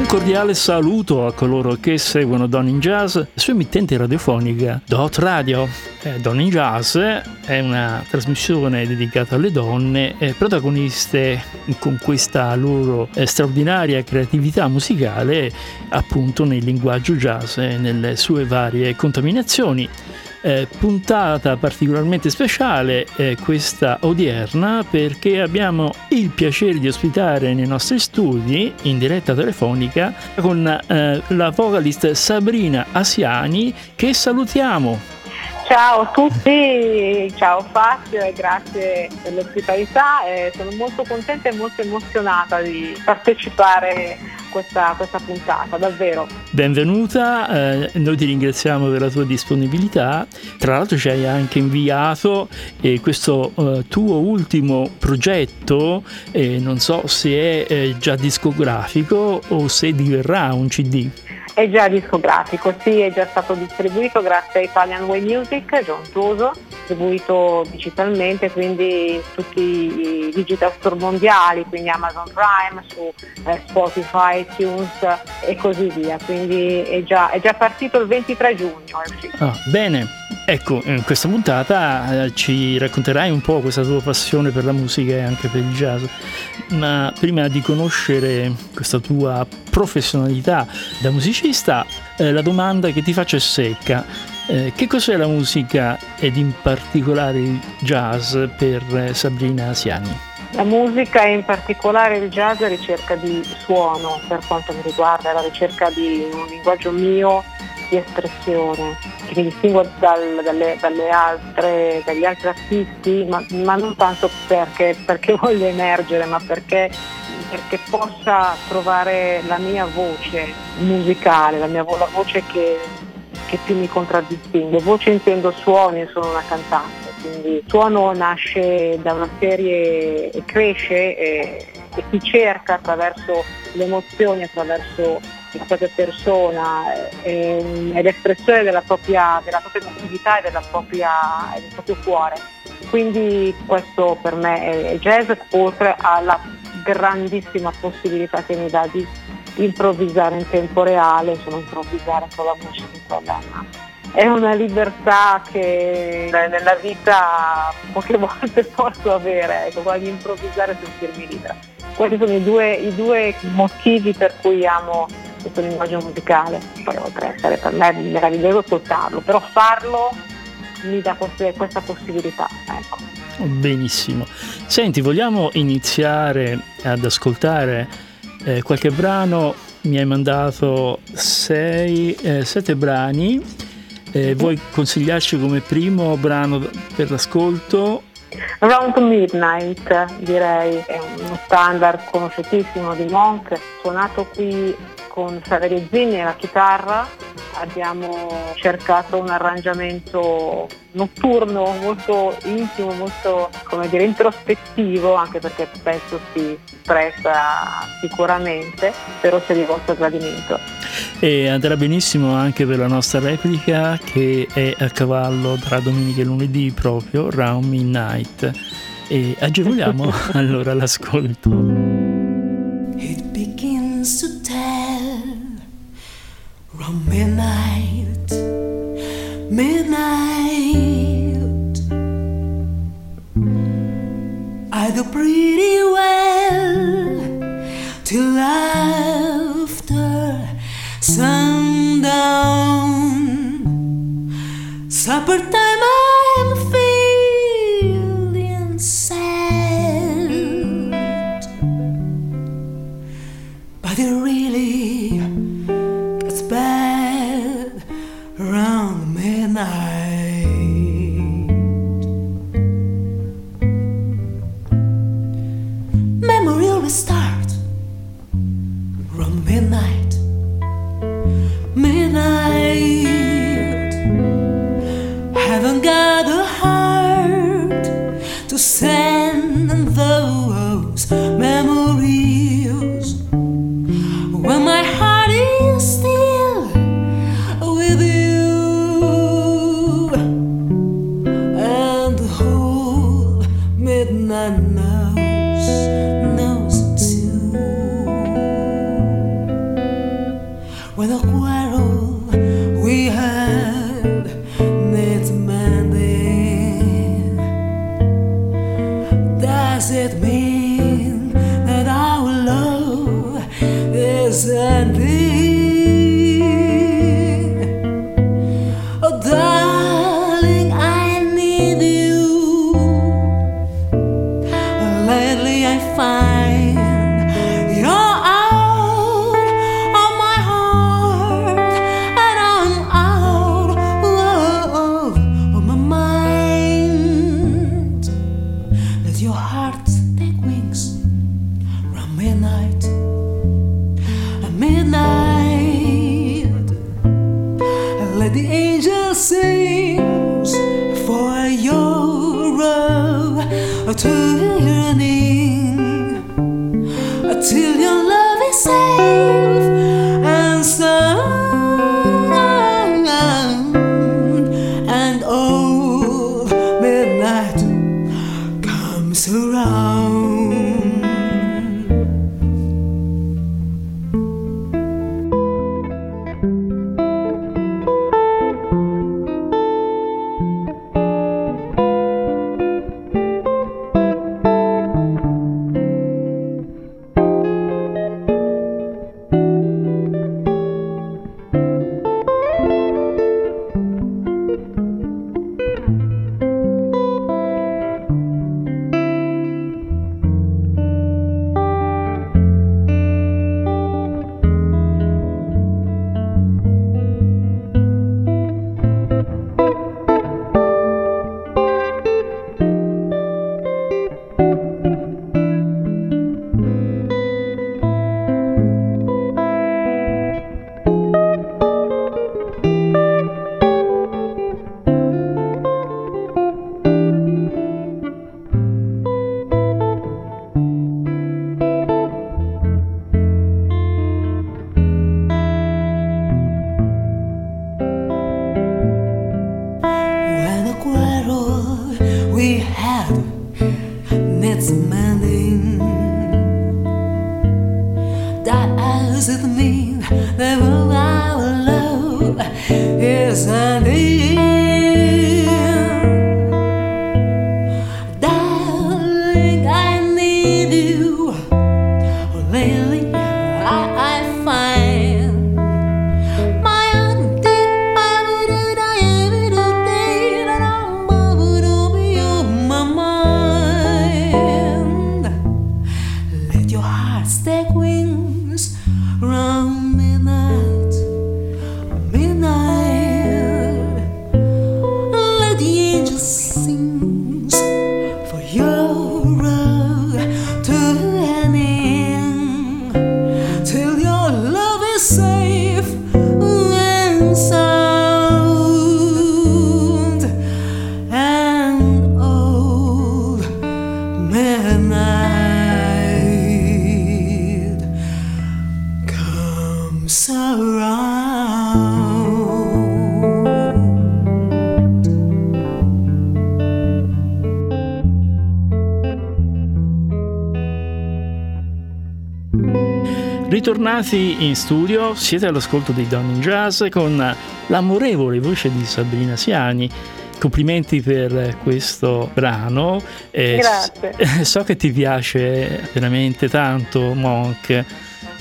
Un cordiale saluto a coloro che seguono Don in Jazz, su emittente radiofonica Dot Radio. Eh, Don in Jazz è una trasmissione dedicata alle donne protagoniste con questa loro eh, straordinaria creatività musicale appunto nel linguaggio jazz e nelle sue varie contaminazioni eh, puntata particolarmente speciale eh, questa odierna perché abbiamo il piacere di ospitare nei nostri studi in diretta telefonica con eh, la vocalist Sabrina Asiani che salutiamo. Ciao a tutti, ciao Fazio e grazie per l'ospitalità. Eh, sono molto contenta e molto emozionata di partecipare questa, questa puntata, davvero. Benvenuta, eh, noi ti ringraziamo per la tua disponibilità. Tra l'altro ci hai anche inviato eh, questo eh, tuo ultimo progetto, non so se è eh, già discografico o se diverrà un CD. È già discografico, sì, è già stato distribuito grazie a Italian Way Music, Tuso, distribuito digitalmente, quindi tutti i digital store mondiali, quindi Amazon Prime, su eh, Spotify, iTunes e così via. Quindi è già, è già partito il 23 giugno. Ah, bene, ecco, in questa puntata eh, ci racconterai un po' questa tua passione per la musica e anche per il jazz, ma prima di conoscere questa tua professionalità da musicista, eh, la domanda che ti faccio è secca. Eh, che cos'è la musica ed in particolare il jazz per eh, Sabrina Asiani? La musica e in particolare il jazz è ricerca di suono per quanto mi riguarda, è la ricerca di un linguaggio mio di espressione che mi distingue dal, dalle, dalle altre, dagli altri artisti, ma, ma non tanto perché, perché voglio emergere, ma perché perché possa trovare la mia voce musicale, la mia la voce che, che più mi contraddistingue. Voce intendo suoni, sono una cantante, quindi il suono nasce da una serie e cresce e, e si cerca attraverso le emozioni, attraverso la propria persona e, è l'espressione della propria, della propria emotività e, della propria, del proprio cuore. Quindi questo per me è jazz, oltre alla grandissima possibilità che mi dà di improvvisare in tempo reale, insomma improvvisare con la voce di quella è una libertà che nella vita poche volte posso avere, ecco, quella di improvvisare e sentirmi libera. Questi sono i due, i due, motivi per cui amo questo linguaggio musicale. Poi oltre a essere per me meraviglioso ascoltarlo, però farlo mi dà questa possibilità. Ecco. Benissimo. Senti, vogliamo iniziare ad ascoltare eh, qualche brano? Mi hai mandato sei, eh, sette brani. Eh, vuoi consigliarci come primo brano per l'ascolto? Around Midnight direi, è uno standard conosciutissimo di Monk, suonato qui con Saverio Zinni alla chitarra abbiamo cercato un arrangiamento notturno molto intimo, molto come dire, introspettivo, anche perché spesso si presta sicuramente, però si è rivolto a gradimento. E andrà benissimo anche per la nostra replica che è a cavallo tra domenica e lunedì proprio, Round Midnight. E agevoliamo allora l'ascolto. It begins to midnight, midnight, Your heart take wings round midnight. At midnight, let the angels sing for Sunny Ritornati in studio, siete all'ascolto di Don in Jazz con l'amorevole voce di Sabrina Siani. Complimenti per questo brano. Eh, Grazie. So che ti piace veramente tanto Monk,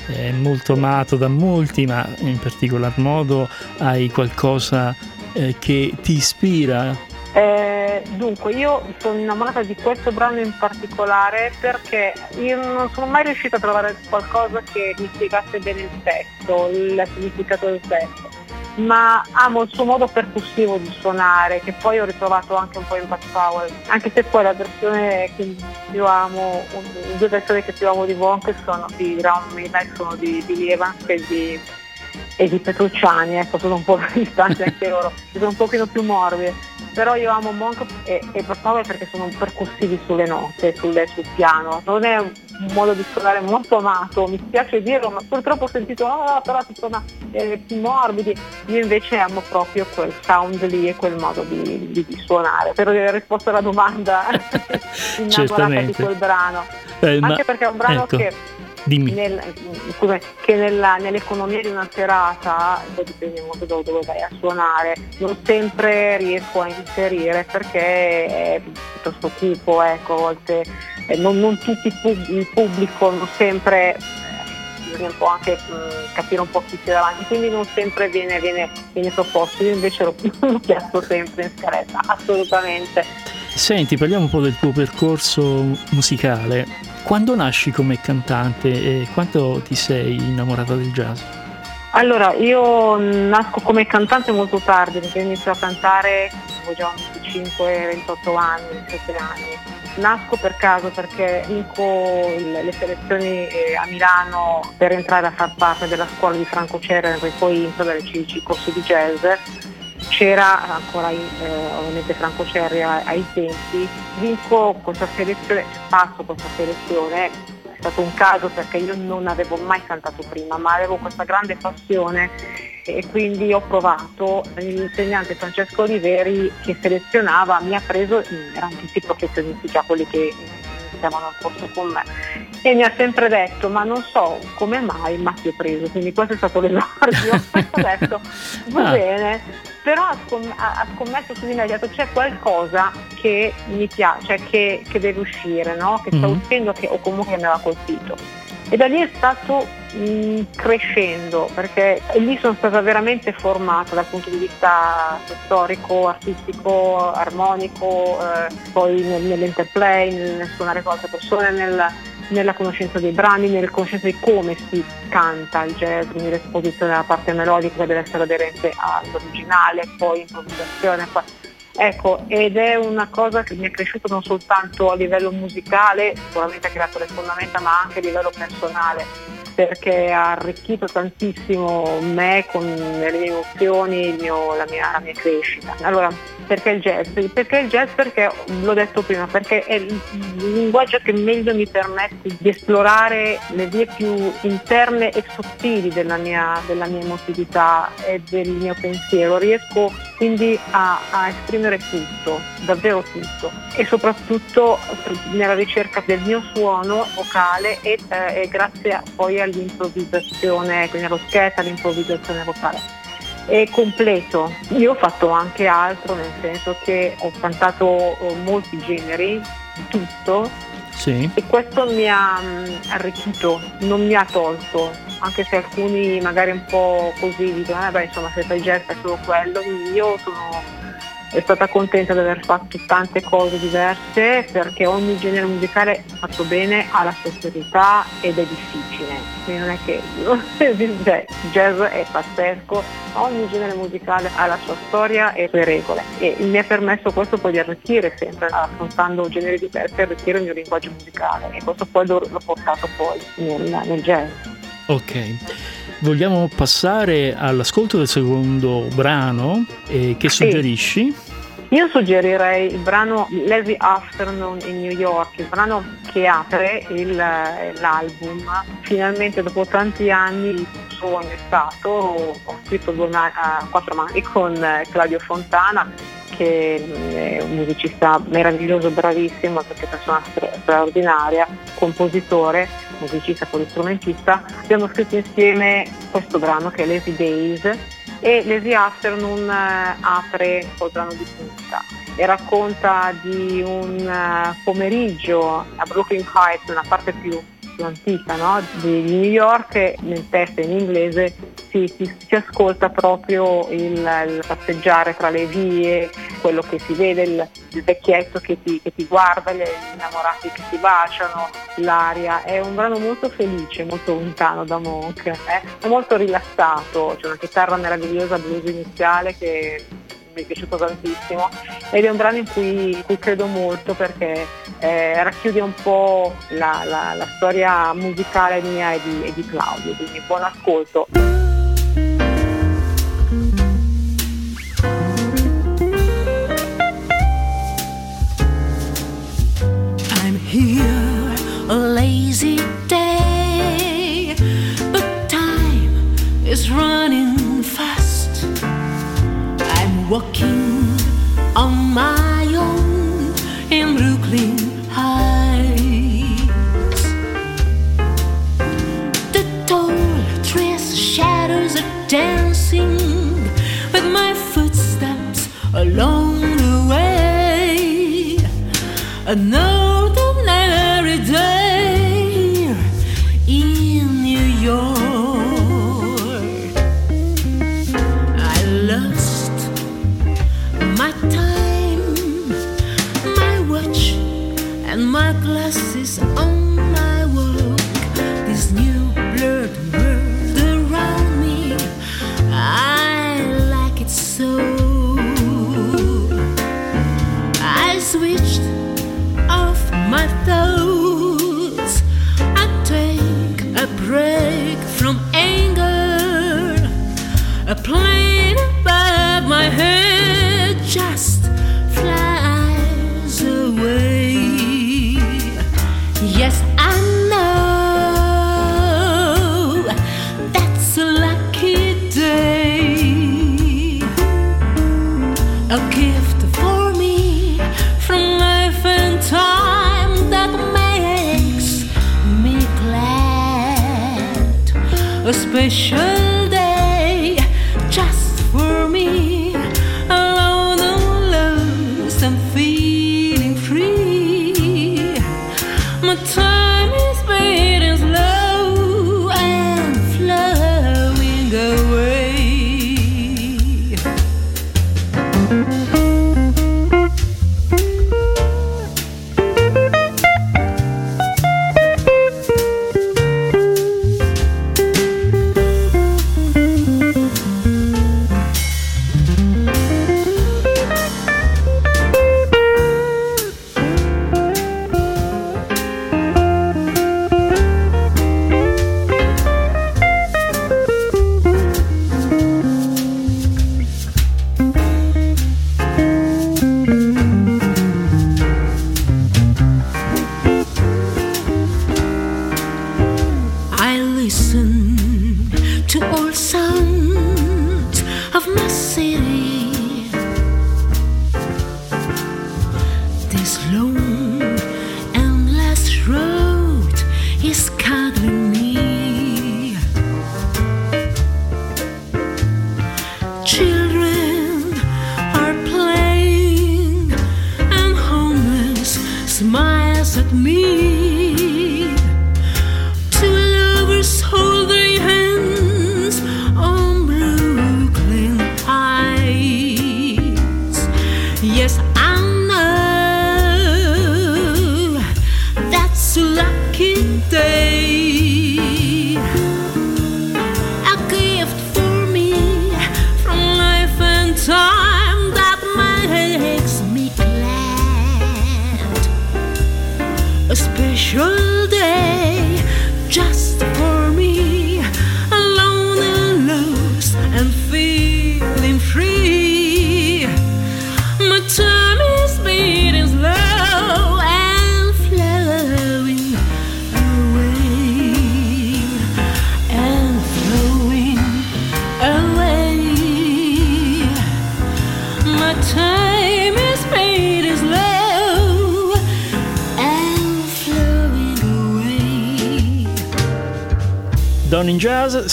è molto amato da molti, ma in particolar modo hai qualcosa eh, che ti ispira eh, dunque, io sono innamorata di questo brano in particolare perché io non sono mai riuscita a trovare qualcosa che mi spiegasse bene il testo, il significato del testo, ma amo il suo modo percussivo di suonare, che poi ho ritrovato anche un po' in Bud Powell, anche se poi la versione che più amo, le due versioni che più amo di Wonk sono di Round Midnight, sono di Billy Evans e di, e di Petrucciani, ecco, sono un po' distanti anche loro, sono un pochino più morbide però io amo Monk e, e Power perché sono percussivi sulle note, sulle, sul piano. Non è un modo di suonare molto amato, mi spiace dirlo, ma purtroppo ho sentito, oh, però si suona eh, più morbidi. Io invece amo proprio quel sound lì e quel modo di, di, di suonare. Spero di aver risposto alla domanda innamorata di quel brano. Eh, Anche ma, perché è un brano ecco. che Dimmi. nel- come- che nella- nell'economia di una serata, poi dipende molto da dove vai a suonare, non sempre riesco a inserire perché è piuttosto cupo, ecco, a volte eh, non, non tutti pub- il pubblico non sempre eh, bisogna un po' anche mh, capire un po' chi c'è davanti, quindi non sempre viene, viene, viene proposto, io invece lo, lo piazzo sempre in scaletta, assolutamente. Senti, parliamo un po' del tuo percorso musicale. Quando nasci come cantante e quanto ti sei innamorata del jazz? Allora, io nasco come cantante molto tardi perché inizio a cantare, avevo già 25-28 anni, 27 anni. Nasco per caso perché vinco le selezioni eh, a Milano per entrare a far parte della scuola di Franco Cerere, poi poi entro dal CIC corso di jazz. C'era ancora eh, ovviamente Franco Cerri ai, tempi, vinco questa selezione, passo questa selezione, è stato un caso perché io non avevo mai cantato prima, ma avevo questa grande passione e quindi ho provato, l'insegnante Francesco Oliveri che selezionava mi ha preso, erano tutti professionisti già quelli che iniziavano al corso con me. E mi ha sempre detto ma non so come mai ma ti ho preso, quindi questo è stato l'esordio, ho detto va Ah. bene, però ha, scom- ha- scommesso su di me, ha detto c'è qualcosa che mi piace, che, che deve uscire, no? che sta Mhm. uscendo che, o comunque mi aveva colpito. E da lì è stato mh, crescendo, perché lì sono stata veramente formata dal punto di vista storico, artistico, armonico, eh, poi nel- nell'interplay, nel suonare con altre persone, nel- nella conoscenza dei brani, nella conoscenza di come si canta il jazz, quindi l'esposizione della parte melodica deve essere aderente all'originale, poi improvvisazione. poi- Ecco, ed è una cosa che mi è cresciuta non soltanto a livello musicale, sicuramente ha creato le fondamenta, ma anche a livello personale, perché ha arricchito tantissimo me con le mie emozioni, mio- la, mia, la mia crescita. Allora, perché il jazz? Perché il jazz? Perché l'ho detto prima, perché è il linguaggio che meglio mi permette di esplorare le vie più interne e sottili della mia, della mia emotività e del mio pensiero. Riesco quindi a, a esprimere tutto, davvero tutto e soprattutto nella ricerca del mio suono vocale e, eh, e grazie a- poi all'improvvisazione, quindi allo sketch, all'improvvisazione vocale. È completo. Io ho fatto anche altro, nel senso che ho cantato eh, molti generi, tutto, Sì. e questo mi ha mh, arricchito, non mi ha tolto, anche se alcuni magari un po' così dicono, eh beh insomma se fai jazz fai solo quello, io sono è stata contenta di aver fatto tante cose diverse perché ogni genere musicale fatto bene ha la sua serietà ed è difficile, quindi non è che cioè, jazz è pazzesco, ogni genere musicale ha la sua storia e le regole e mi ha permesso questo poi di arricchire sempre affrontando generi diversi, arricchire il mio linguaggio musicale e questo poi l'ho portato poi nel, nel jazz. Ok. Vogliamo passare all'ascolto del secondo brano eh, che Sì. suggerisci? Io suggerirei il brano Lazy Afternoon in New York, il brano che apre il- l'album. Finalmente dopo tanti anni di sogno è stato, ho scritto due a quattro mani con eh, Claudio Fontana che mm, è un musicista meraviglioso, bravissimo, perché persona stra- straordinaria, compositore, musicista, polistrumentista. Abbiamo scritto insieme questo brano che è Lazy Days e Lazy Afternoon eh, apre col brano di punta e racconta di un eh, pomeriggio a Brooklyn Heights, una parte più, più antica no? di New York, nel testo in inglese si, si- si ascolta proprio il, il passeggiare tra le vie, quello che si vede, il, il vecchietto che ti, che ti guarda, gli innamorati che si baciano, l'aria. È un brano molto felice, molto lontano da Monk, eh. è molto rilassato, c'è una chitarra meravigliosa blues iniziale che mi è piaciuto tantissimo ed è un brano in cui, in cui credo molto perché eh, racchiude un po' la, la- la storia musicale mia e di, e di Claudio, quindi buon ascolto. I'm here a lazy day, but time is running fast. walking on my own in Brooklyn Heights. The tall trees shadows are dancing with my footsteps along the way. Another night every day.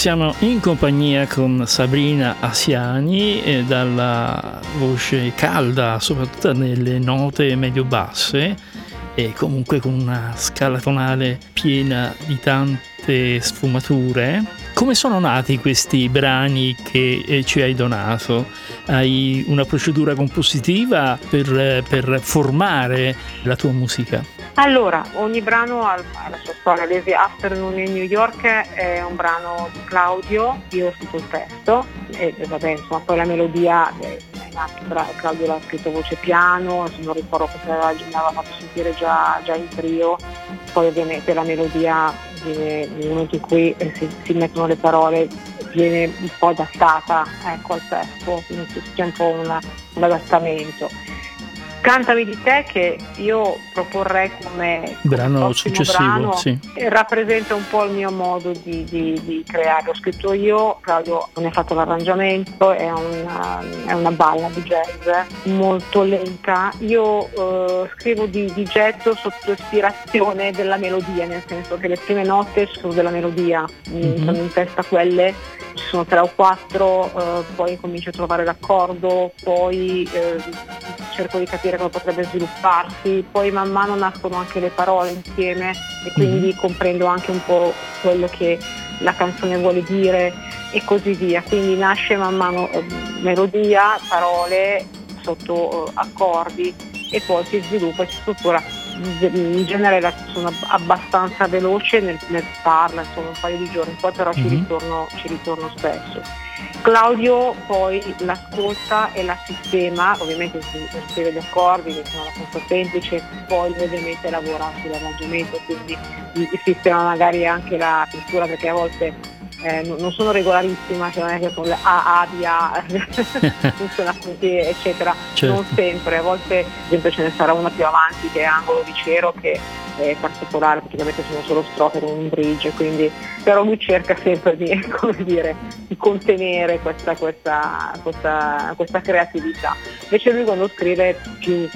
Siamo in compagnia con Sabrina Asiani eh, dalla voce calda, soprattutto nelle note medio-basse e comunque con una scala tonale piena di tante sfumature. Come sono nati questi brani che eh, ci hai donato? Hai una procedura compositiva per, eh, per formare la tua musica? Allora, ogni brano ha la sua storia. Lazy Afternoon in New York è un brano di Claudio, io ho scritto il testo e vabbè, insomma, poi la melodia è è nata, Claudio l'ha scritto voce piano, adesso non ricordo me l'aveva fatto sentire già, già in trio, poi ovviamente la melodia viene, nel momento in cui eh, si, si mettono le parole viene un po' adattata ecco, al testo, quindi c'è un po' una- un adattamento. Cantami di te che io proporrei come Brano successivo, brano, sì. rappresenta un po' il mio modo di, di- di creare. L'ho scritto io, Claudio ne ha fatto l'arrangiamento, è una, è una balla di jazz molto lenta. Io eh, scrivo di, di getto sotto ispirazione della melodia, nel senso che le prime note sono della melodia, mi Mhm. entrano in testa quelle, ci sono tre o quattro, eh, poi comincio a trovare l'accordo, poi eh, cerco di capire come potrebbe svilupparsi, poi man mano nascono anche le parole insieme e quindi comprendo anche un po' quello che la canzone vuole dire e così via. Quindi nasce man mano eh, melodia, parole sotto eh, accordi e poi si sviluppa e si struttura. In genere la- sono abbastanza veloce nel, nel farla, insomma un paio di giorni, poi però ci, Mhm. ritorno, ci ritorno spesso. Claudio poi l'ascolta e la sistema, ovviamente si scrive gli accordi che sono abbastanza semplici, poi lui ovviamente lavora sull'arrangiamento, quindi il sistema magari anche la pittura perché a volte eh, non sono regolarissima, cioè non è che le A, A, B, A, funziona così, eccetera. Certo. Non sempre, a volte ad esempio ce ne sarà una più avanti che è angolo di cero che è particolare, praticamente sono solo strofe con un bridge, quindi però lui cerca sempre di, come dire, di contenere questa, questa, questa, questa creatività. Invece lui quando scrive più,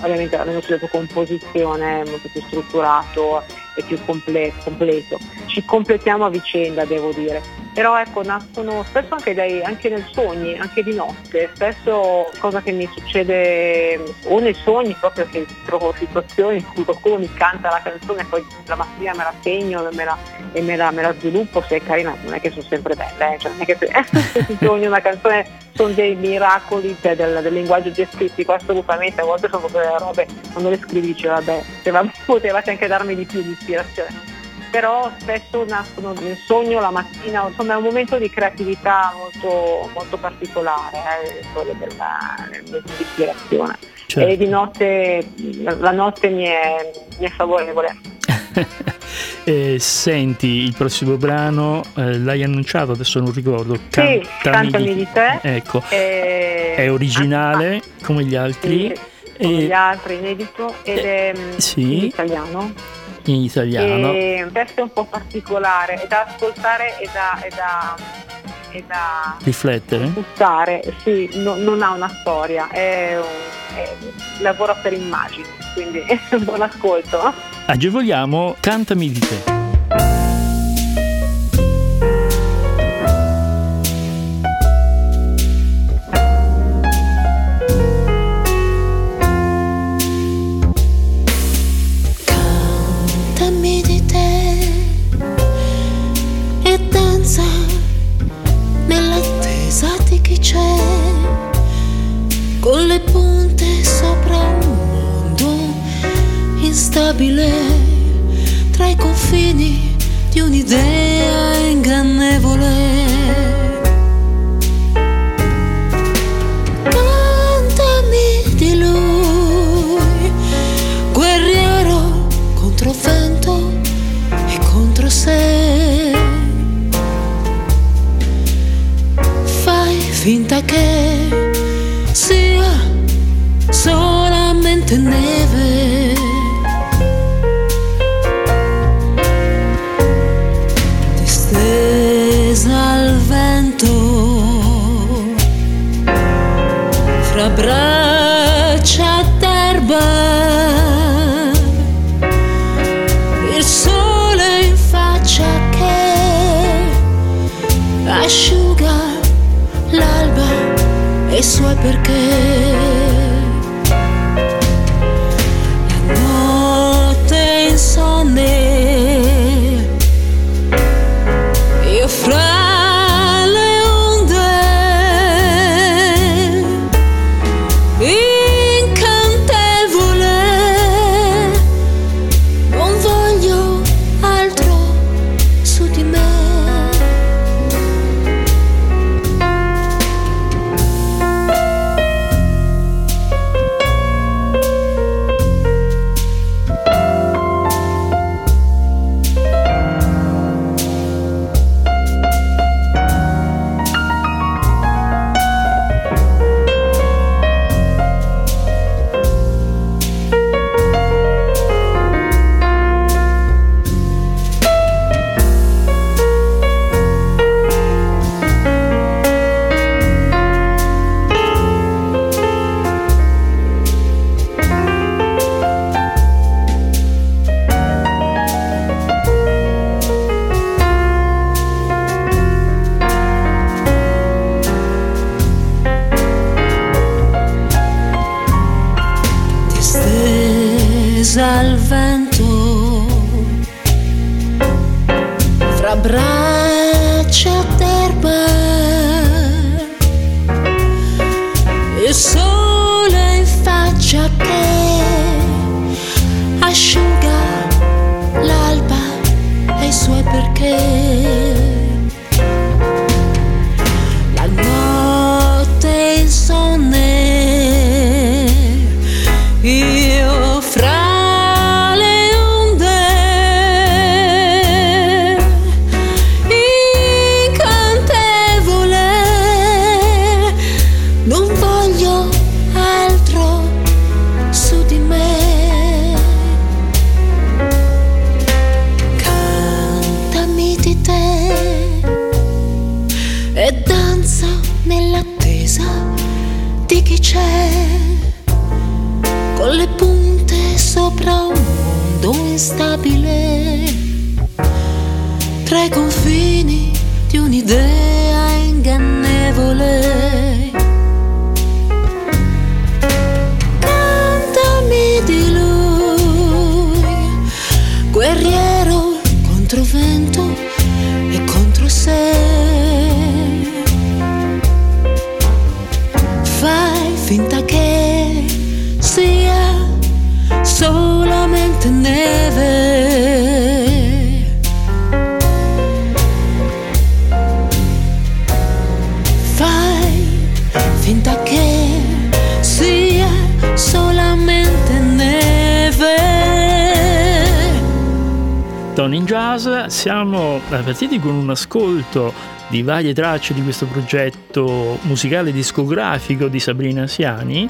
ovviamente avendo studiato composizione, è molto più strutturato e più comple- completo. Ci completiamo a vicenda, devo dire. Però ecco, nascono spesso anche, dai, anche nel sogni, anche di notte, spesso cosa che mi succede o nei sogni proprio che trovo situazioni in cui qualcuno mi canta la canzone e poi la mattina me la segno e me la, e me la, me la sviluppo, se è carina, non è che sono sempre belle, eh, cioè non è che se ti sogni una canzone sono dei miracoli del, del- del linguaggio gestistico assolutamente, a volte sono quelle robe, quando le scrivi dici vabbè, poteva- potevate anche darmi di più di ispirazione. Però spesso nascono nel sogno la mattina, insomma è un momento di creatività molto, molto particolare, eh, quello della, dell'ispirazione. Certo. E di notte, la notte mi è, mi è favorevole. Eh, senti, il prossimo brano eh, l'hai annunciato, adesso non ricordo. Sì, Cantami di te. Ecco, E- è originale come gli altri Sì, come gli altri, inedito, ed è mm, sì. in italiano. In italiano. E un testo un po' particolare, è da ascoltare e da, e da, e da Riflettere? gustare, sì, no- non ha una storia, è un- è- lavora per immagini, quindi è un buon ascolto. Agevoliamo Cantami di te. Di chi c'è con le punte sopra un mondo instabile tra i confini di un'idea ingannevole. Finta che sia solamente neve. Siamo partiti con un ascolto di varie tracce di questo progetto musicale discografico di Sabrina Siani,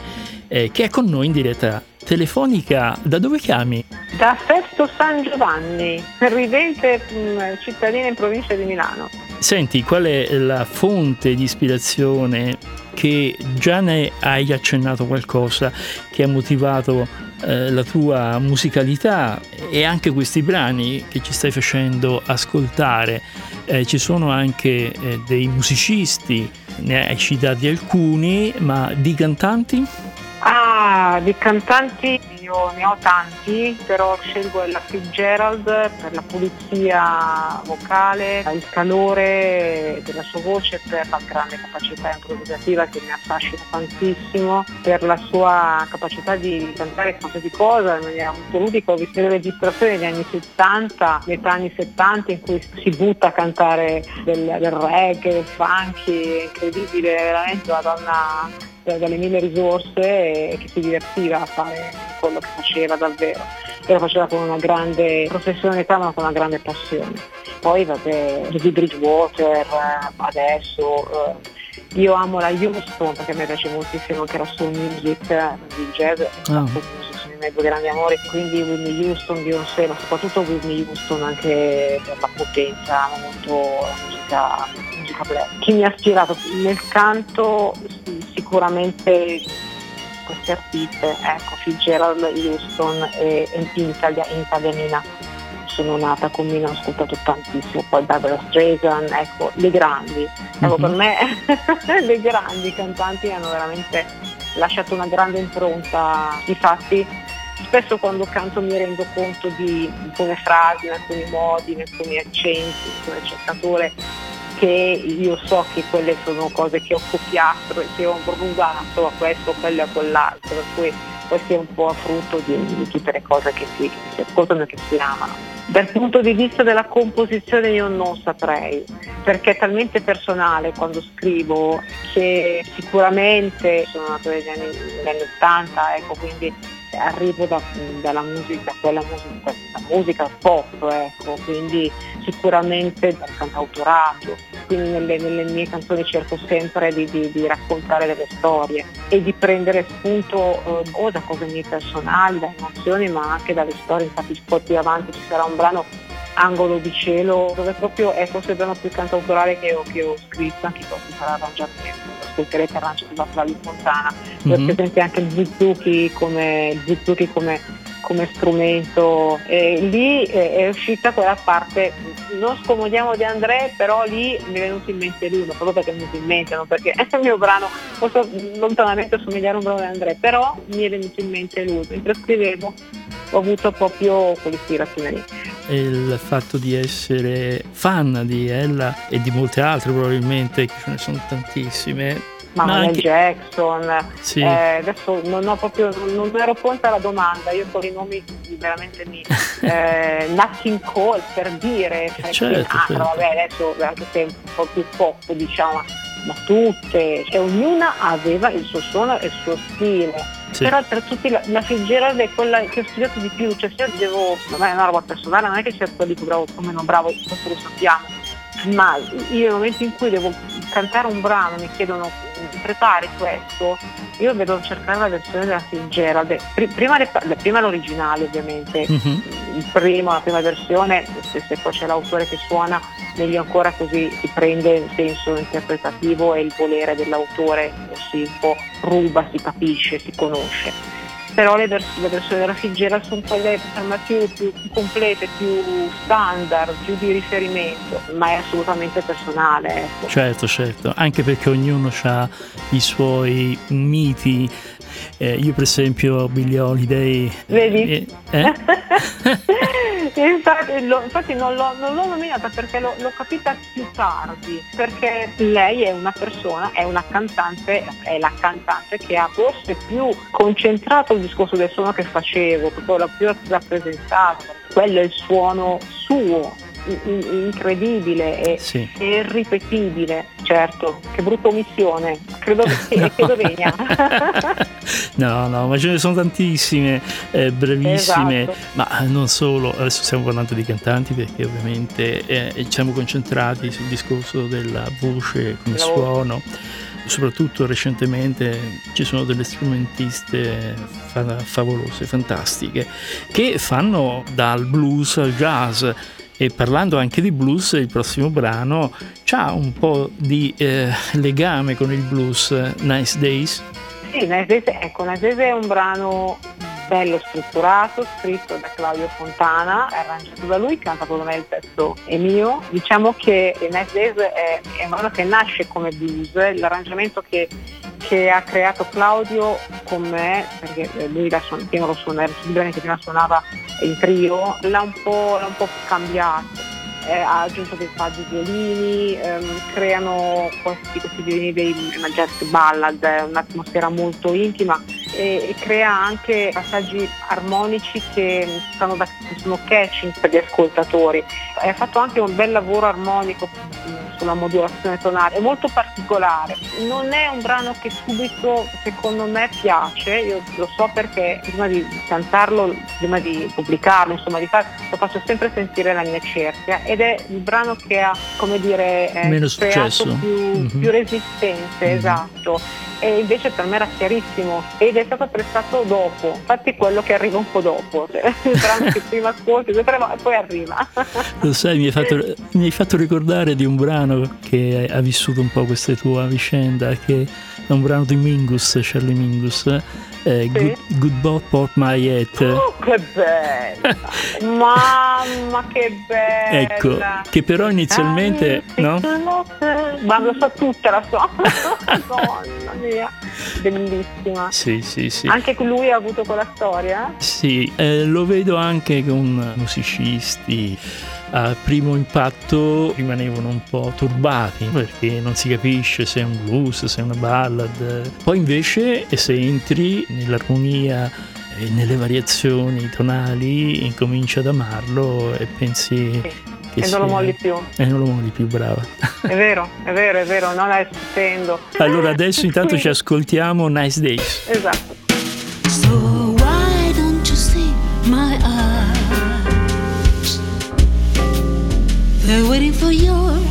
eh, che è con noi in diretta telefonica. Da dove chiami? Da Sesto San Giovanni, vivente mm, cittadina in provincia di Milano. Senti, qual è la fonte di ispirazione che già ne hai accennato qualcosa che ha motivato eh, la tua musicalità e anche questi brani che ci stai facendo ascoltare. Eh, ci sono anche eh, dei musicisti, ne hai citati alcuni, ma di cantanti? Ah, di cantanti io ne ho tanti, però scelgo la Fitzgerald per la pulizia vocale, il calore della sua voce, per la grande capacità improvvisativa che mi affascina tantissimo, per la sua capacità di cantare qualsiasi cosa in maniera molto ludica. Ho visto le registrazioni degli anni 70, metà anni 70 in cui si butta a cantare del, del reggae, del funky, incredibile, veramente una donna dalle mille risorse e che si divertiva a fare quello che faceva davvero e lo faceva con una grande professionalità ma con una grande passione. Poi vabbè, di Bridgewater adesso, eh, io amo la Houston perché a me piace moltissimo anche la soul music, il jazz, oh. Miei due grandi amori, quindi Whitney Houston, Beyoncé, ma soprattutto Whitney Houston anche per la potenza, molto la musica, musica black. Chi mi ha ispirato nel canto sicuramente queste artiste, ecco, Fitzgerald, Houston e, e in Italia, in Italia Mina. Sono nata con Mina, ho ascoltato tantissimo, poi Barbara Streisand, ecco, le grandi. Ecco, per me le grandi cantanti hanno veramente lasciato una grande impronta. Difatti spesso quando canto mi rendo conto di alcune frasi, in alcuni modi, in alcuni accenti, come cercatore che io so che quelle sono cose che ho copiato e che ho prolungato a questo, a quello e a quell'altro, per cui questo è un po' frutto di, di tutte le cose che si, che si ascoltano e che si amano. Dal punto di vista della composizione io non saprei, perché è talmente personale quando scrivo che sicuramente sono anni, negli anni 80, ecco, quindi arrivo da, dalla musica, quella musica, musica pop, ecco, quindi sicuramente dal cantautorato, quindi nelle, nelle, mie canzoni cerco sempre di, di, di, raccontare delle storie e di prendere spunto eh, o da cose mie personali, da emozioni, ma anche dalle storie, infatti poi più avanti ci sarà un brano Angolo di cielo, dove proprio è forse il brano più cantautorale che ho, che ho scritto, anche questo sarà arrangiamento, ascolterete arrangiato da Flavio Fontana, mm-hmm. presente anche il Zuzuki come, il Zuzuki come, come strumento. E lì è uscita quella parte, non scomodiamo di André, però lì mi è venuto in mente lui, ma proprio perché mi è venuto in mente, non perché è il mio brano, posso lontanamente somigliare a un brano di André, però mi è venuto in mente lui, mentre scrivevo ho avuto proprio quell'ispirazione lì. E il fatto di essere fan di Ella e di molte altre probabilmente, che ce ne sono tantissime, Manuel anche... Jackson. Sì. Eh, adesso non ho proprio, non ero pronta alla domanda, io con i nomi veramente mi. eh, Nothing Cole per dire, cioè, certo, ah, certo. vabbè, adesso anche se è un po' più pop, diciamo, ma tutte, cioè ognuna aveva il suo suono e il suo stile. Sì. Però tra tutti la, la Fitzgerald è quella che ho studiato di più, cioè se io devo, non è una roba personale, non è che certo dico bravo o meno bravo, questo lo sappiamo, ma io nel momento in cui devo cantare un brano mi chiedono interpretare questo, io vedo cercare la versione della Fitzgerald, prima, prima l'originale ovviamente, mm-hmm. il primo, la prima versione, se, se poi c'è l'autore che suona, meglio ancora così si prende il senso interpretativo e il volere dell'autore, si un po' ruba, si capisce, si conosce però le, vers- le versioni della Figgera sono quelle più, più, complete, più standard, più di riferimento, ma è assolutamente personale. Ecco. Certo, certo, anche perché ognuno ha i suoi miti. Eh, io per esempio Billie Holiday... Vedi? Eh, eh? infatti, lo, infatti non, l'ho, non, l'ho, nominata perché l'ho, l'ho, capita più tardi, perché lei è una persona, è una cantante, è la cantante che ha forse più concentrato il discorso del suono che facevo, proprio la più rappresentato, quello è il suono suo, incredibile e, sì. e, irripetibile. Certo, che brutta omissione, credo che, no. credo vegna. no, no, ma ce ne sono tantissime, eh, brevissime, esatto. ma non solo, adesso stiamo parlando di cantanti perché ovviamente eh, siamo concentrati sul discorso della voce come La suono. Soprattutto recentemente ci sono delle strumentiste favolose, fantastiche, che fanno dal blues al jazz e parlando anche di blues, il prossimo brano ha un po' di eh, legame con il blues, Nice Days. Sì, Nice Days, ecco, Nice Days è un brano bello strutturato, scritto da Claudio Fontana, arrangiato da lui, canta con me il testo è mio. Diciamo che Nice Days è, è un brano che nasce come blues, l'arrangiamento che che ha creato Claudio con me, perché lui la suon- prima lo suonava, che prima suonava in trio, l'ha un po', l'ha un po cambiato. Eh, ha aggiunto dei pad violini, ehm, creano questi, questi violini dei una jazz ballad, un'atmosfera molto intima e, e, crea anche passaggi armonici che, da, che sono catching per gli ascoltatori. Ha fatto anche un bel lavoro armonico sulla modulazione tonale, è molto particolare. Non è un brano che subito secondo me piace, io lo so perché prima di cantarlo, prima di pubblicarlo, insomma di fare, lo faccio sempre sentire la mia cerchia ed è il brano che ha, come dire, eh, Meno successo. più, mm-hmm. più resistenze, mm-hmm. esatto e invece per me era chiarissimo ed è stato apprezzato dopo, infatti quello che arriva un po' dopo, cioè, che prima ascolti poi arriva. Lo sai, mi hai, fatto, mi hai, fatto, ricordare di un brano che ha vissuto un po' questa tua vicenda, che è un brano di Mingus, Charlie Mingus, eh, sì. good, good Bot Port My Head. Oh, che bella! Mamma, che bella! Ecco, che però inizialmente... Ah, no? Ma lo so tutta, la so. Madonna mia, bellissima. Sì, sì, sì. Anche lui ha avuto quella storia? Sì, eh, lo vedo anche con musicisti a primo impatto rimanevano un po' turbati perché non si capisce se è un blues, se è una ballad. Poi invece se entri nell'armonia e nelle variazioni tonali incominci ad amarlo e pensi sì. E non lo molli più. E non lo molli più, brava. È vero, è vero, è vero, non è stupendo. Allora adesso intanto ci ascoltiamo Nice Days. Esatto. So why don't you see my They're waiting for your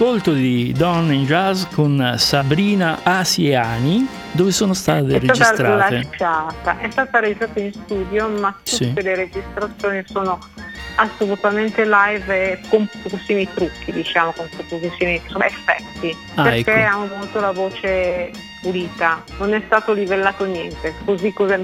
Sempre all'ascolto di Don in Jazz con Sabrina Asiani, dove sono state È stata registrate. lasciata, è stata registrata in studio, ma tutte Sì. le registrazioni sono assolutamente live e con pochissimi trucchi, diciamo, con pochissimi effetti, Ah, perché ecco. hanno molto la voce pulita, non è stato livellato niente, così com'è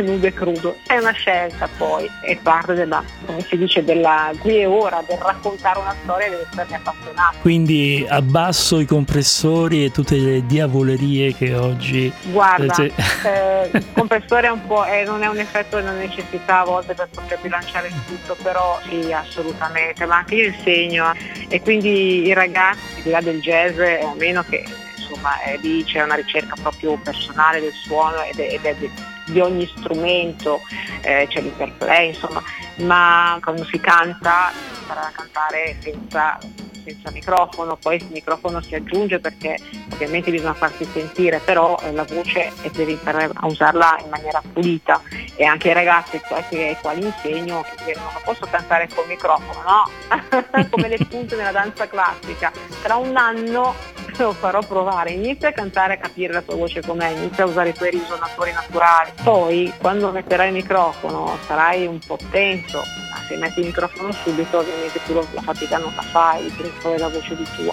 nudo e crudo. È una scelta poi, è parte della, come si dice, della qui e ora, del raccontare una storia deve esserne appassionato. Quindi abbasso i compressori e tutte le diavolerie che oggi Guarda, Eh, eh, il compressore è un po', eh, non è un effetto, è una necessità a volte per poter bilanciare il tutto, però sì, assolutamente, ma anche io insegno eh, e quindi i ragazzi, al di là del jazz, eh, o meno che insomma eh, lì c'è una ricerca proprio personale del suono ed è, ed è di, di ogni strumento, eh, c'è l'interplay, insomma, ma quando si canta si imparare a cantare senza senza microfono, poi il microfono si aggiunge perché ovviamente bisogna farsi sentire, però eh, la voce e devi imparare a usarla in maniera pulita e anche ai ragazzi ai quali insegno che non posso cantare col microfono, no? Come le punte nella danza classica. Tra un anno lo farò provare, inizia a cantare a capire la tua voce com'è, inizia a usare i tuoi risonatori naturali. Poi quando metterai il microfono sarai un po' tenso, ma se metti il microfono subito ovviamente tu la fatica non la fai, devi trovare la voce di tua.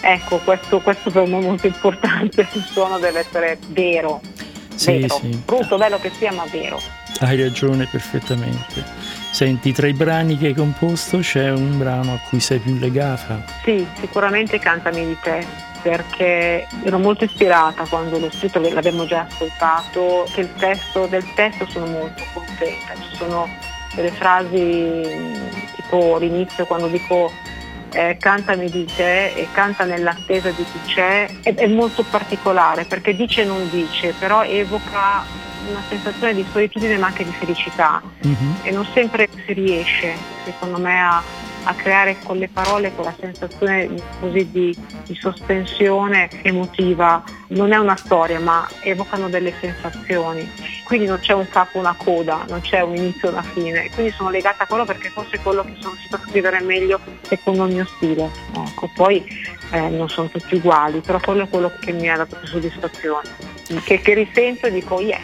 Ecco, questo, questo per me è molto importante, il suono deve essere vero, Sì, vero, sì. brutto, bello che sia ma vero. hai ragione perfettamente. Senti, tra i brani che hai composto c'è un brano a cui sei più legata. Sì, sicuramente cantami di te, perché ero molto ispirata quando l'ho scritto, l'abbiamo già ascoltato, che il testo, del testo sono molto contenta. Ci sono delle frasi tipo l'inizio quando dico eh, cantami di te e canta nell'attesa di chi c'è, è, è molto particolare perché dice e non dice, però evoca una sensazione di solitudine ma anche di felicità Mhm. e non sempre si riesce, secondo me, a, a creare con le parole quella sensazione così di, di sospensione emotiva. Non è una storia, ma evocano delle sensazioni. Quindi non c'è un capo, una coda, non c'è un inizio una fine. E quindi sono legata a quello perché forse è quello che sono riuscita a scrivere meglio secondo il mio stile. Ecco, poi eh, non sono tutti uguali, però quello è quello che mi ha dato più soddisfazione. Che, che risento e dico yes.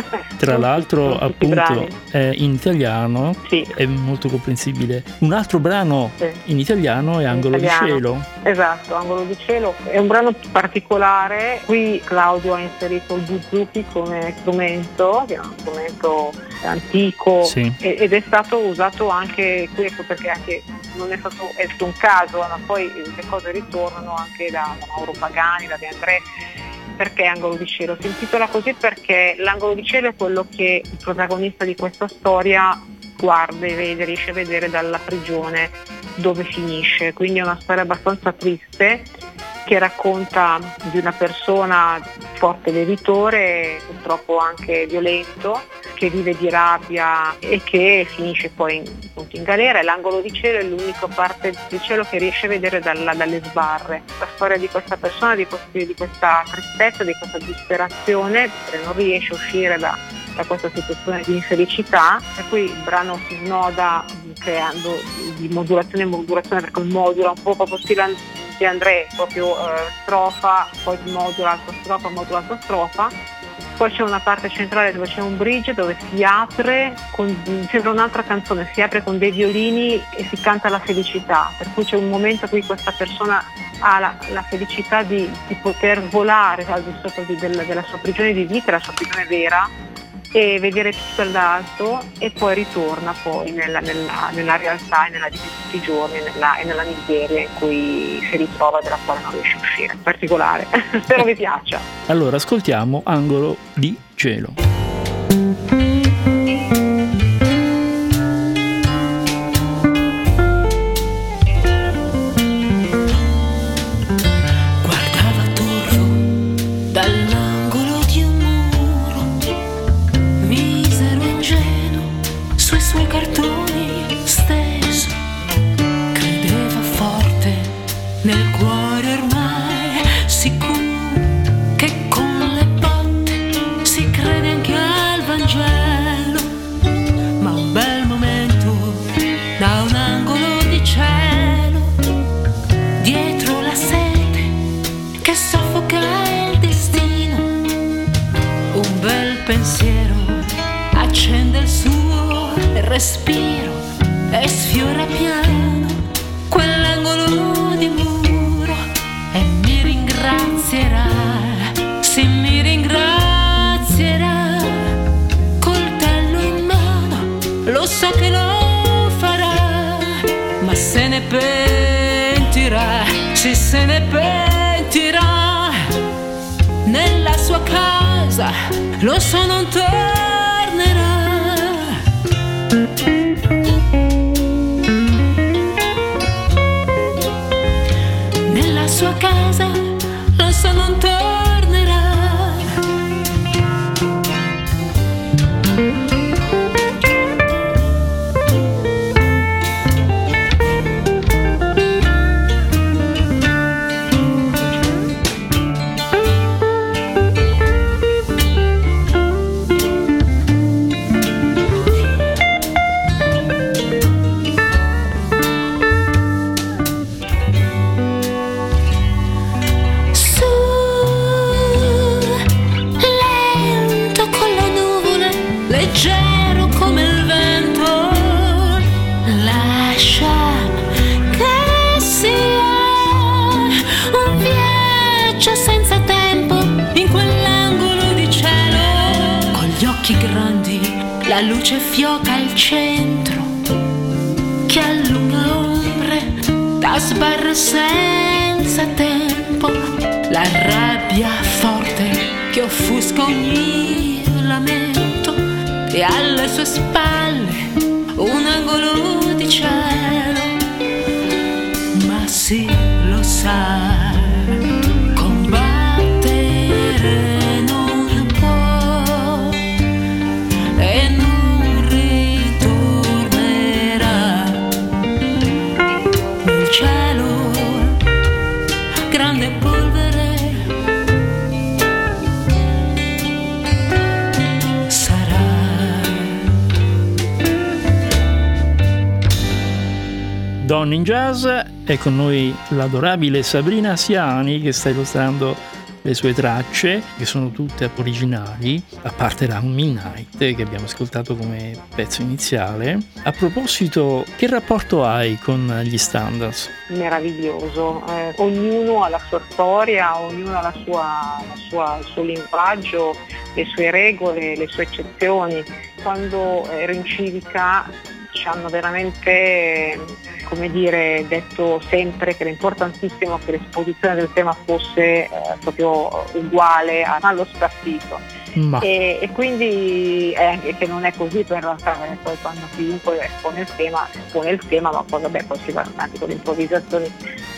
Tra l'altro, appunto, in italiano, Sì. è molto comprensibile. Un altro brano Sì. in italiano è Angolo italiano. di cielo. Esatto, Angolo di Cielo è un brano particolare, qui Claudio ha inserito il buzuki come strumento, che è un strumento antico Sì. ed è stato usato anche qui, ecco perché anche non è stato, è stato un caso, ma poi le cose ritornano anche da, da Mauro Pagani, da De André. Perché Angolo di Cielo? Si intitola così perché l'angolo di cielo è quello che il protagonista di questa storia guarda e vede, riesce a vedere dalla prigione dove finisce. Quindi è una storia abbastanza triste che racconta di una persona forte bevitore, purtroppo anche violento, che vive di rabbia e che finisce poi in, in galera l'angolo di cielo è l'unica parte di cielo che riesce a vedere dalla- dalle sbarre. La storia di questa persona, di, di questa tristezza, di questa disperazione, perché non riesce a uscire da, da questa situazione di infelicità, per cui il brano si snoda mh, creando di modulazione in modulazione perché modula un po' proprio stile di André, proprio eh, strofa, poi modula altra strofa, modula altra strofa. Poi c'è una parte centrale dove c'è un bridge dove si apre, con, sembra un'altra canzone, si apre con dei violini e si canta la felicità, per cui c'è un momento in cui questa persona ha la, la felicità di, di poter volare al di sopra di- della, della sua prigione di vita, la sua prigione vera, e vedere tutto dall'alto e poi ritorna poi nella, nella- nella realtà e nella vita di tutti i giorni nella- e nella miseria in cui si ritrova dalla quale non riesce a uscire. Particolare, spero vi piaccia. Allora, ascoltiamo Angolo di cielo. Da sbarre senza tempo, la rabbia forte che offusca ogni lamento e alle sue spalle un angolo di cielo, ma sì lo sa. Don in Jazz è con noi l'adorabile Sabrina Siani che sta illustrando le sue tracce, che sono tutte originali, a parte Round Midnight che abbiamo ascoltato come pezzo iniziale. A proposito, che rapporto hai con gli standards? meraviglioso. Eh, ognuno ha la sua storia, ognuno ha la sua, la sua- il suo linguaggio, le sue regole, le sue eccezioni. Quando ero in civica ci hanno veramente come dire, detto sempre che era importantissimo che l'esposizione del tema fosse eh, proprio uguale allo spartito. E, e quindi è anche che non è così per realtà, eh, poi quando chiunque espone il tema, espone il tema, ma poi vabbè, poi si va avanti con le improvvisazioni.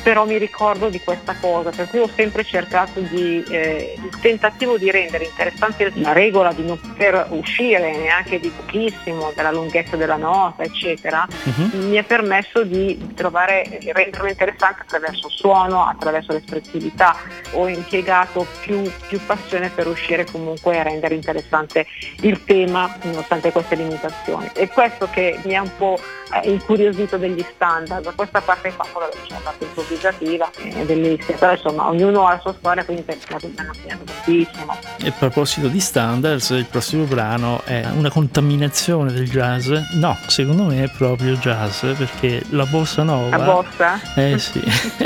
Però mi ricordo di questa cosa, per cui ho sempre cercato di, eh, il tentativo di rendere interessante la regola di non poter uscire neanche di pochissimo dalla lunghezza della nota, eccetera, Mhm. mi ha permesso di trovare, renderlo interessante attraverso il suono, attraverso l'espressività. Ho impiegato più, più passione per riuscire comunque a rendere interessante il tema nonostante queste limitazioni. E questo che mi ha un po' eh, incuriosito degli standard, questa parte qua, vabbè, c'è la parte improvvisativa, è bellissima, però insomma ognuno ha la sua storia, quindi penso che mi hanno tantissimo. E a proposito di standards, il prossimo brano è una contaminazione del jazz. No, secondo me è proprio jazz, perché la bossa nova. La bossa? Eh sì,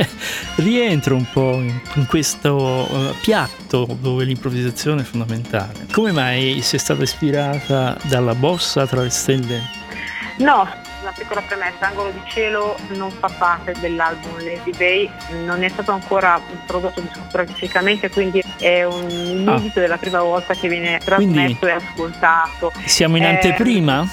rientra un po' in, in questo eh, piatto dove l'improvvisazione è fondamentale. Come mai sei stata ispirata dalla bossa stelle? No, piccola premessa, Angolo di Cielo non fa parte dell'album Lazy Day, non è stato ancora prodotto discograficamente, quindi è un inedito della prima volta che viene trasmesso e ascoltato. Siamo in Eh, anteprima?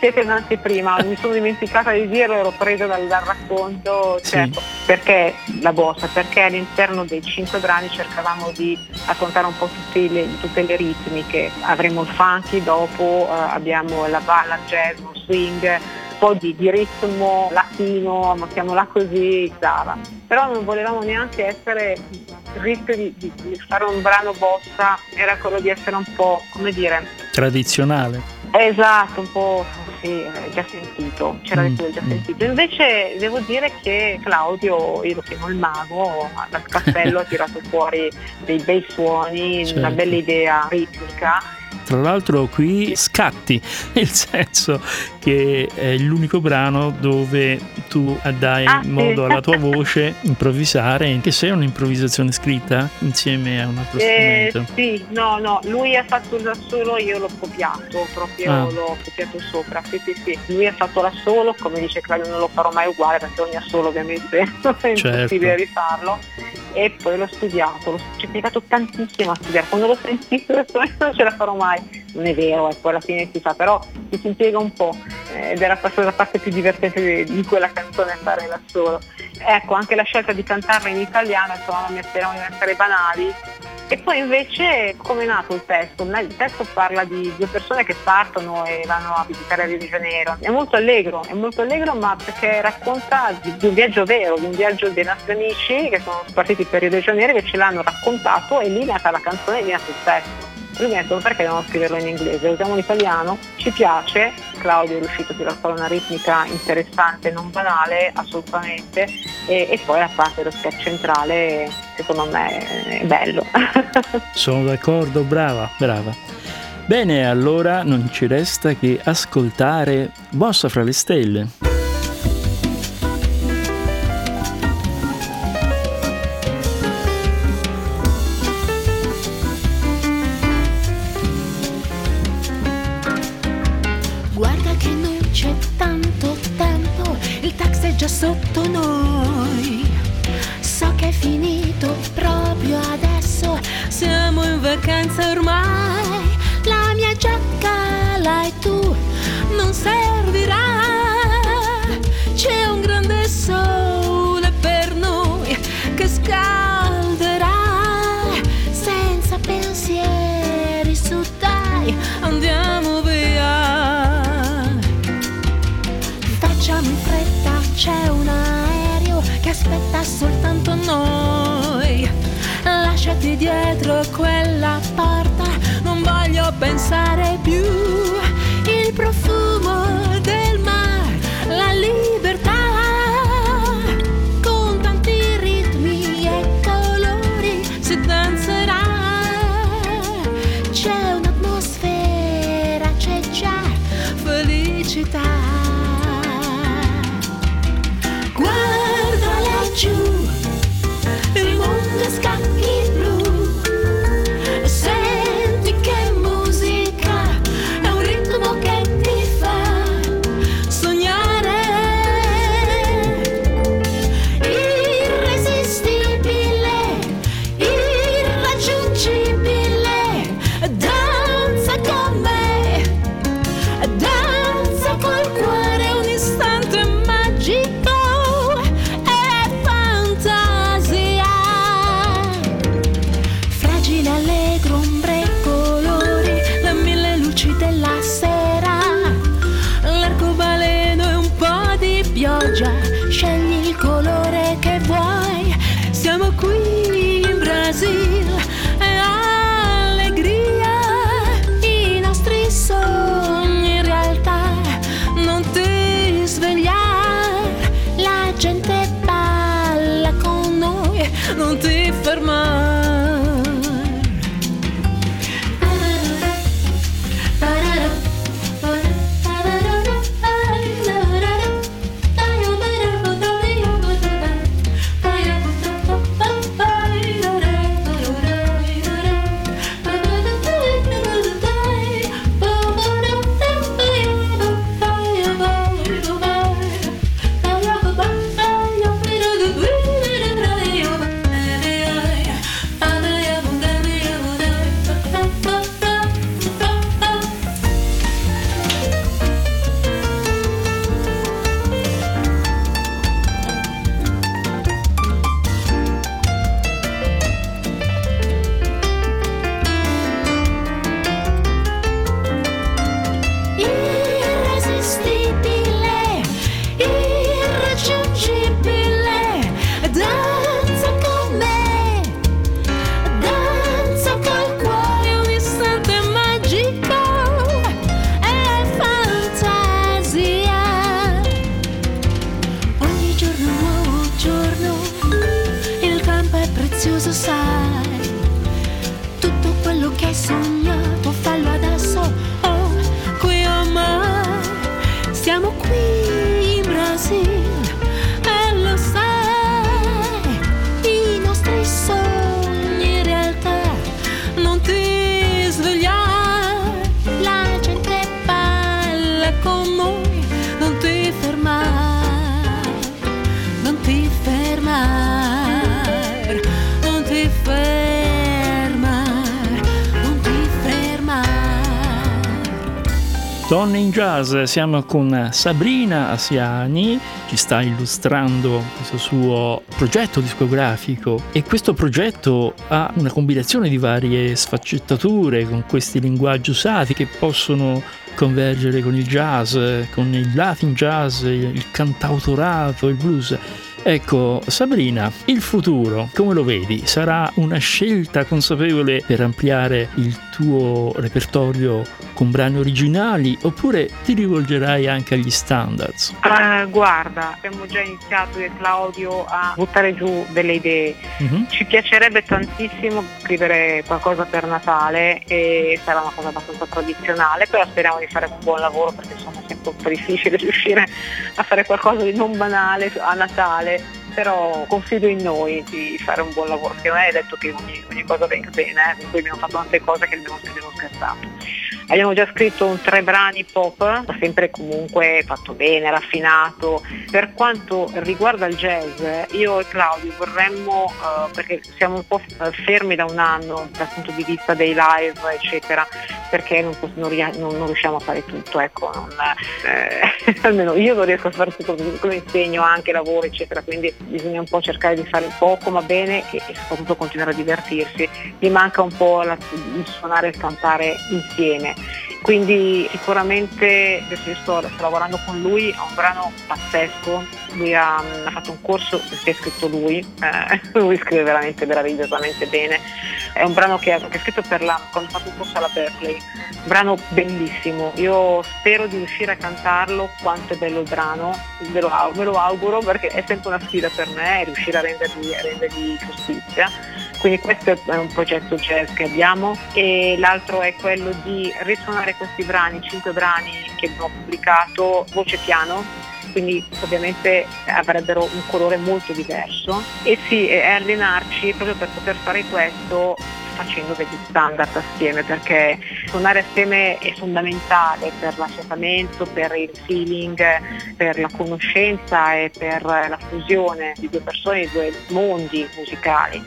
Siete in anteprima, mi sono dimenticata di dirlo, ero presa dal, dal racconto, Sì. certo, perché la bossa? Perché all'interno dei cinque brani cercavamo di raccontare un po' tutte le, tutte le ritmiche, avremo il funky, dopo eh, abbiamo la balla, il jazz, lo swing, po' di, di ritmo latino, mettiamola così, Zara. Però non volevamo neanche essere, il rischio di, di- di fare un brano bossa era quello di essere un po', come dire, Tradizionale. Esatto, un po' sì, eh, già sentito, c'era Mm, già mm. sentito. Invece devo dire che Claudio, io lo chiamo il mago, dal cappello ha tirato fuori dei bei suoni, Certo. una bella idea ritmica Tra l'altro qui scatti, nel senso che è l'unico brano dove tu dai Ah, modo alla tua voce improvvisare, che sei un'improvvisazione scritta insieme a un altro Eh, strumento. sì, no, no, lui ha fatto da solo, io l'ho copiato, proprio Ah. l'ho copiato sopra, sì, sì, sì. Lui ha fatto da solo, come dice Claudio non lo farò mai uguale perché ogni assolo ovviamente è Certo. impossibile rifarlo. E poi l'ho studiato, l'ho ci ho impiegato tantissimo a studiare, quando l'ho sentito non ce la farò mai. Non è vero, ecco, alla fine si fa, però ci si impiega un po' eh, ed era forse la parte più divertente di, di quella canzone fare da solo. Ecco, anche la scelta di cantarla in italiano, insomma, mi speravo di essere banali. E poi invece come è nato il testo? Il testo parla di due persone che partono e vanno a visitare Rio de Janeiro. È molto allegro, è molto allegro ma perché racconta di, di un viaggio vero, di un viaggio dei nostri amici che sono partiti per Rio de Janeiro che ce l'hanno raccontato e lì è nata la canzone e è nato il testo. Lui mi ha detto perché non scriverlo in inglese, usiamo l'italiano, ci piace, Claudio è riuscito a tirare fuori una ritmica interessante, non banale, assolutamente, e, e poi la parte dello sketch centrale secondo me è bello. Sono d'accordo, brava, brava. Bene, allora non ci resta che ascoltare Bossa fra le stelle. Dietro quella porta. Non voglio pensare più Jazz, siamo con Sabrina Asiani, ci sta illustrando questo suo progetto discografico e questo progetto ha una combinazione di varie sfaccettature con questi linguaggi usati che possono convergere con il jazz, con il latin jazz, il cantautorato, il blues. Ecco, Sabrina, il futuro, come lo vedi? Sarà una scelta consapevole per ampliare il tuo repertorio con brani originali oppure ti rivolgerai anche agli standards? Uh, guarda, abbiamo già iniziato io e Claudio a buttare giù delle idee. Uh-huh. Ci piacerebbe tantissimo scrivere qualcosa per Natale e sarà una cosa abbastanza tradizionale, però speriamo di fare un buon lavoro perché insomma è sempre un po' difficile riuscire a fare qualcosa di non banale a Natale però confido in noi di fare un buon lavoro, perché non è detto che ogni, ogni cosa venga bene, eh? per cui abbiamo fatto tante cose che abbiamo, abbiamo scherzato. Abbiamo già scritto un tre brani pop, sempre comunque fatto bene, raffinato. Per quanto riguarda il jazz, io e Claudio vorremmo, uh, perché siamo un po' fermi da un anno dal punto di vista dei live, eccetera, perché non, non, non riusciamo a fare tutto, ecco, non, eh, almeno io non riesco a fare tutto come insegno anche lavoro, eccetera, quindi bisogna un po' cercare di fare poco ma bene e, e soprattutto continuare a divertirsi. Mi manca un po' la, il suonare e il cantare insieme quindi sicuramente adesso io sto, sto, lavorando con lui, ha un brano pazzesco, lui ha, ha fatto un corso che ha scritto lui, eh, lui scrive veramente meravigliosamente bene, è un brano che, ha scritto per la, quando ha fatto un corso alla Berkeley, un brano bellissimo, io spero di riuscire a cantarlo quanto è bello il brano, me lo, me lo auguro perché è sempre una sfida per me riuscire a rendergli, a rendergli giustizia quindi questo è un progetto jazz che abbiamo e l'altro è quello di risuonare questi brani, cinque brani che abbiamo pubblicato voce piano, quindi ovviamente avrebbero un colore molto diverso. E sì, e allenarci proprio per poter fare questo facendo degli standard assieme perché suonare assieme è fondamentale per l'affiatamento, per il feeling, per la conoscenza e per la fusione di due persone, di due mondi musicali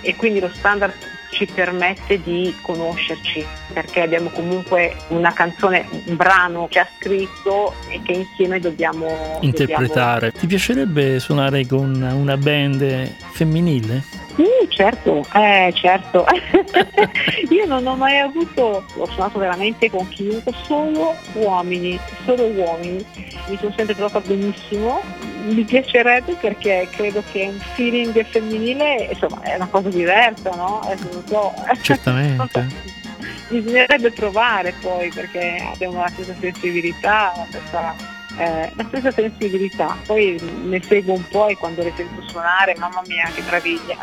e quindi lo standard ci permette di conoscerci perché abbiamo comunque una canzone, un brano già scritto e che insieme dobbiamo interpretare. Dobbiamo... Ti piacerebbe suonare con una band femminile? Sì, certo, eh, certo. Io non ho mai avuto, ho suonato veramente con chiunque, solo uomini, solo uomini. Mi sono sempre trovata benissimo. Mi piacerebbe perché credo che un feeling femminile insomma, è una cosa diversa, no? Eh, so. Certamente. Bisognerebbe provare poi perché abbiamo la stessa sensibilità, la stessa eh, la stessa sensibilità. Poi ne seguo un po' e quando le sento suonare, mamma mia, che meraviglia.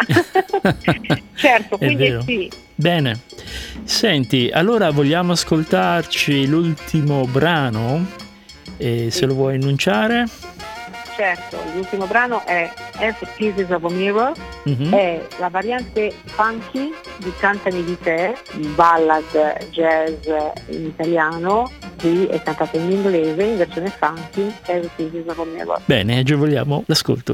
certo, quindi sì. Bene. Senti, allora vogliamo ascoltarci l'ultimo brano? E se lo vuoi annunciare? Certo, l'ultimo brano è As Pieces of a Mirror, mm-hmm. è la variante funky di Cantami di te, ballad jazz in italiano, qui è cantata in inglese in versione funky, As Pieces of a Mirror. Bene, agevoliamo l'ascolto.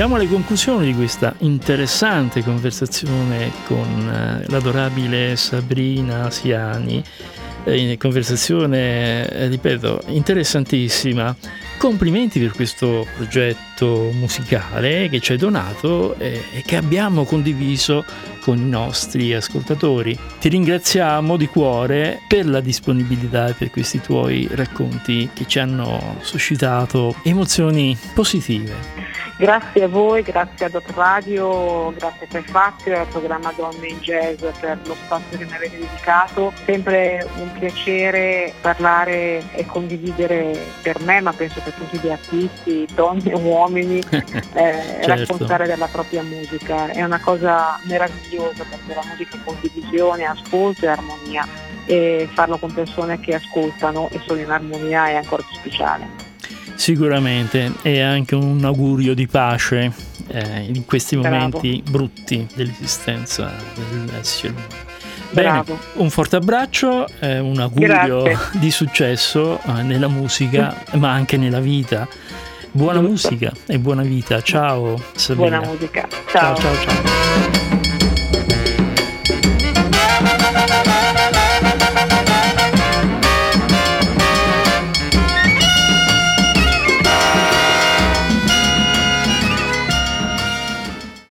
Siamo alle conclusioni di questa interessante conversazione con eh, l'adorabile Sabrina Asiani. Eh, conversazione, eh, ripeto, interessantissima. Complimenti per questo progetto musicale che ci hai donato e che abbiamo condiviso con i nostri ascoltatori. Ti ringraziamo di cuore per la disponibilità e per questi tuoi racconti che ci hanno suscitato emozioni positive. Grazie a voi, grazie a Dot Radio, grazie per Fazio e al programma Donne in Jazz per lo spazio che mi avete dedicato. Sempre un piacere parlare e condividere per me, ma penso per tutti gli artisti, donne e uomini, eh, Certo. raccontare della propria musica. È una cosa meravigliosa perché la musica è condivisione, ascolto e armonia e farlo con persone che ascoltano e sono in armonia è ancora più speciale. Sicuramente è anche un augurio di pace eh, in questi Bravo. momenti brutti dell'esistenza dell'essere umano. Bene, un forte abbraccio, eh, un augurio Grazie. di successo eh, nella musica, ma anche nella vita. Buona musica e buona vita. Ciao Sabrina. Buona musica. ciao ciao. ciao.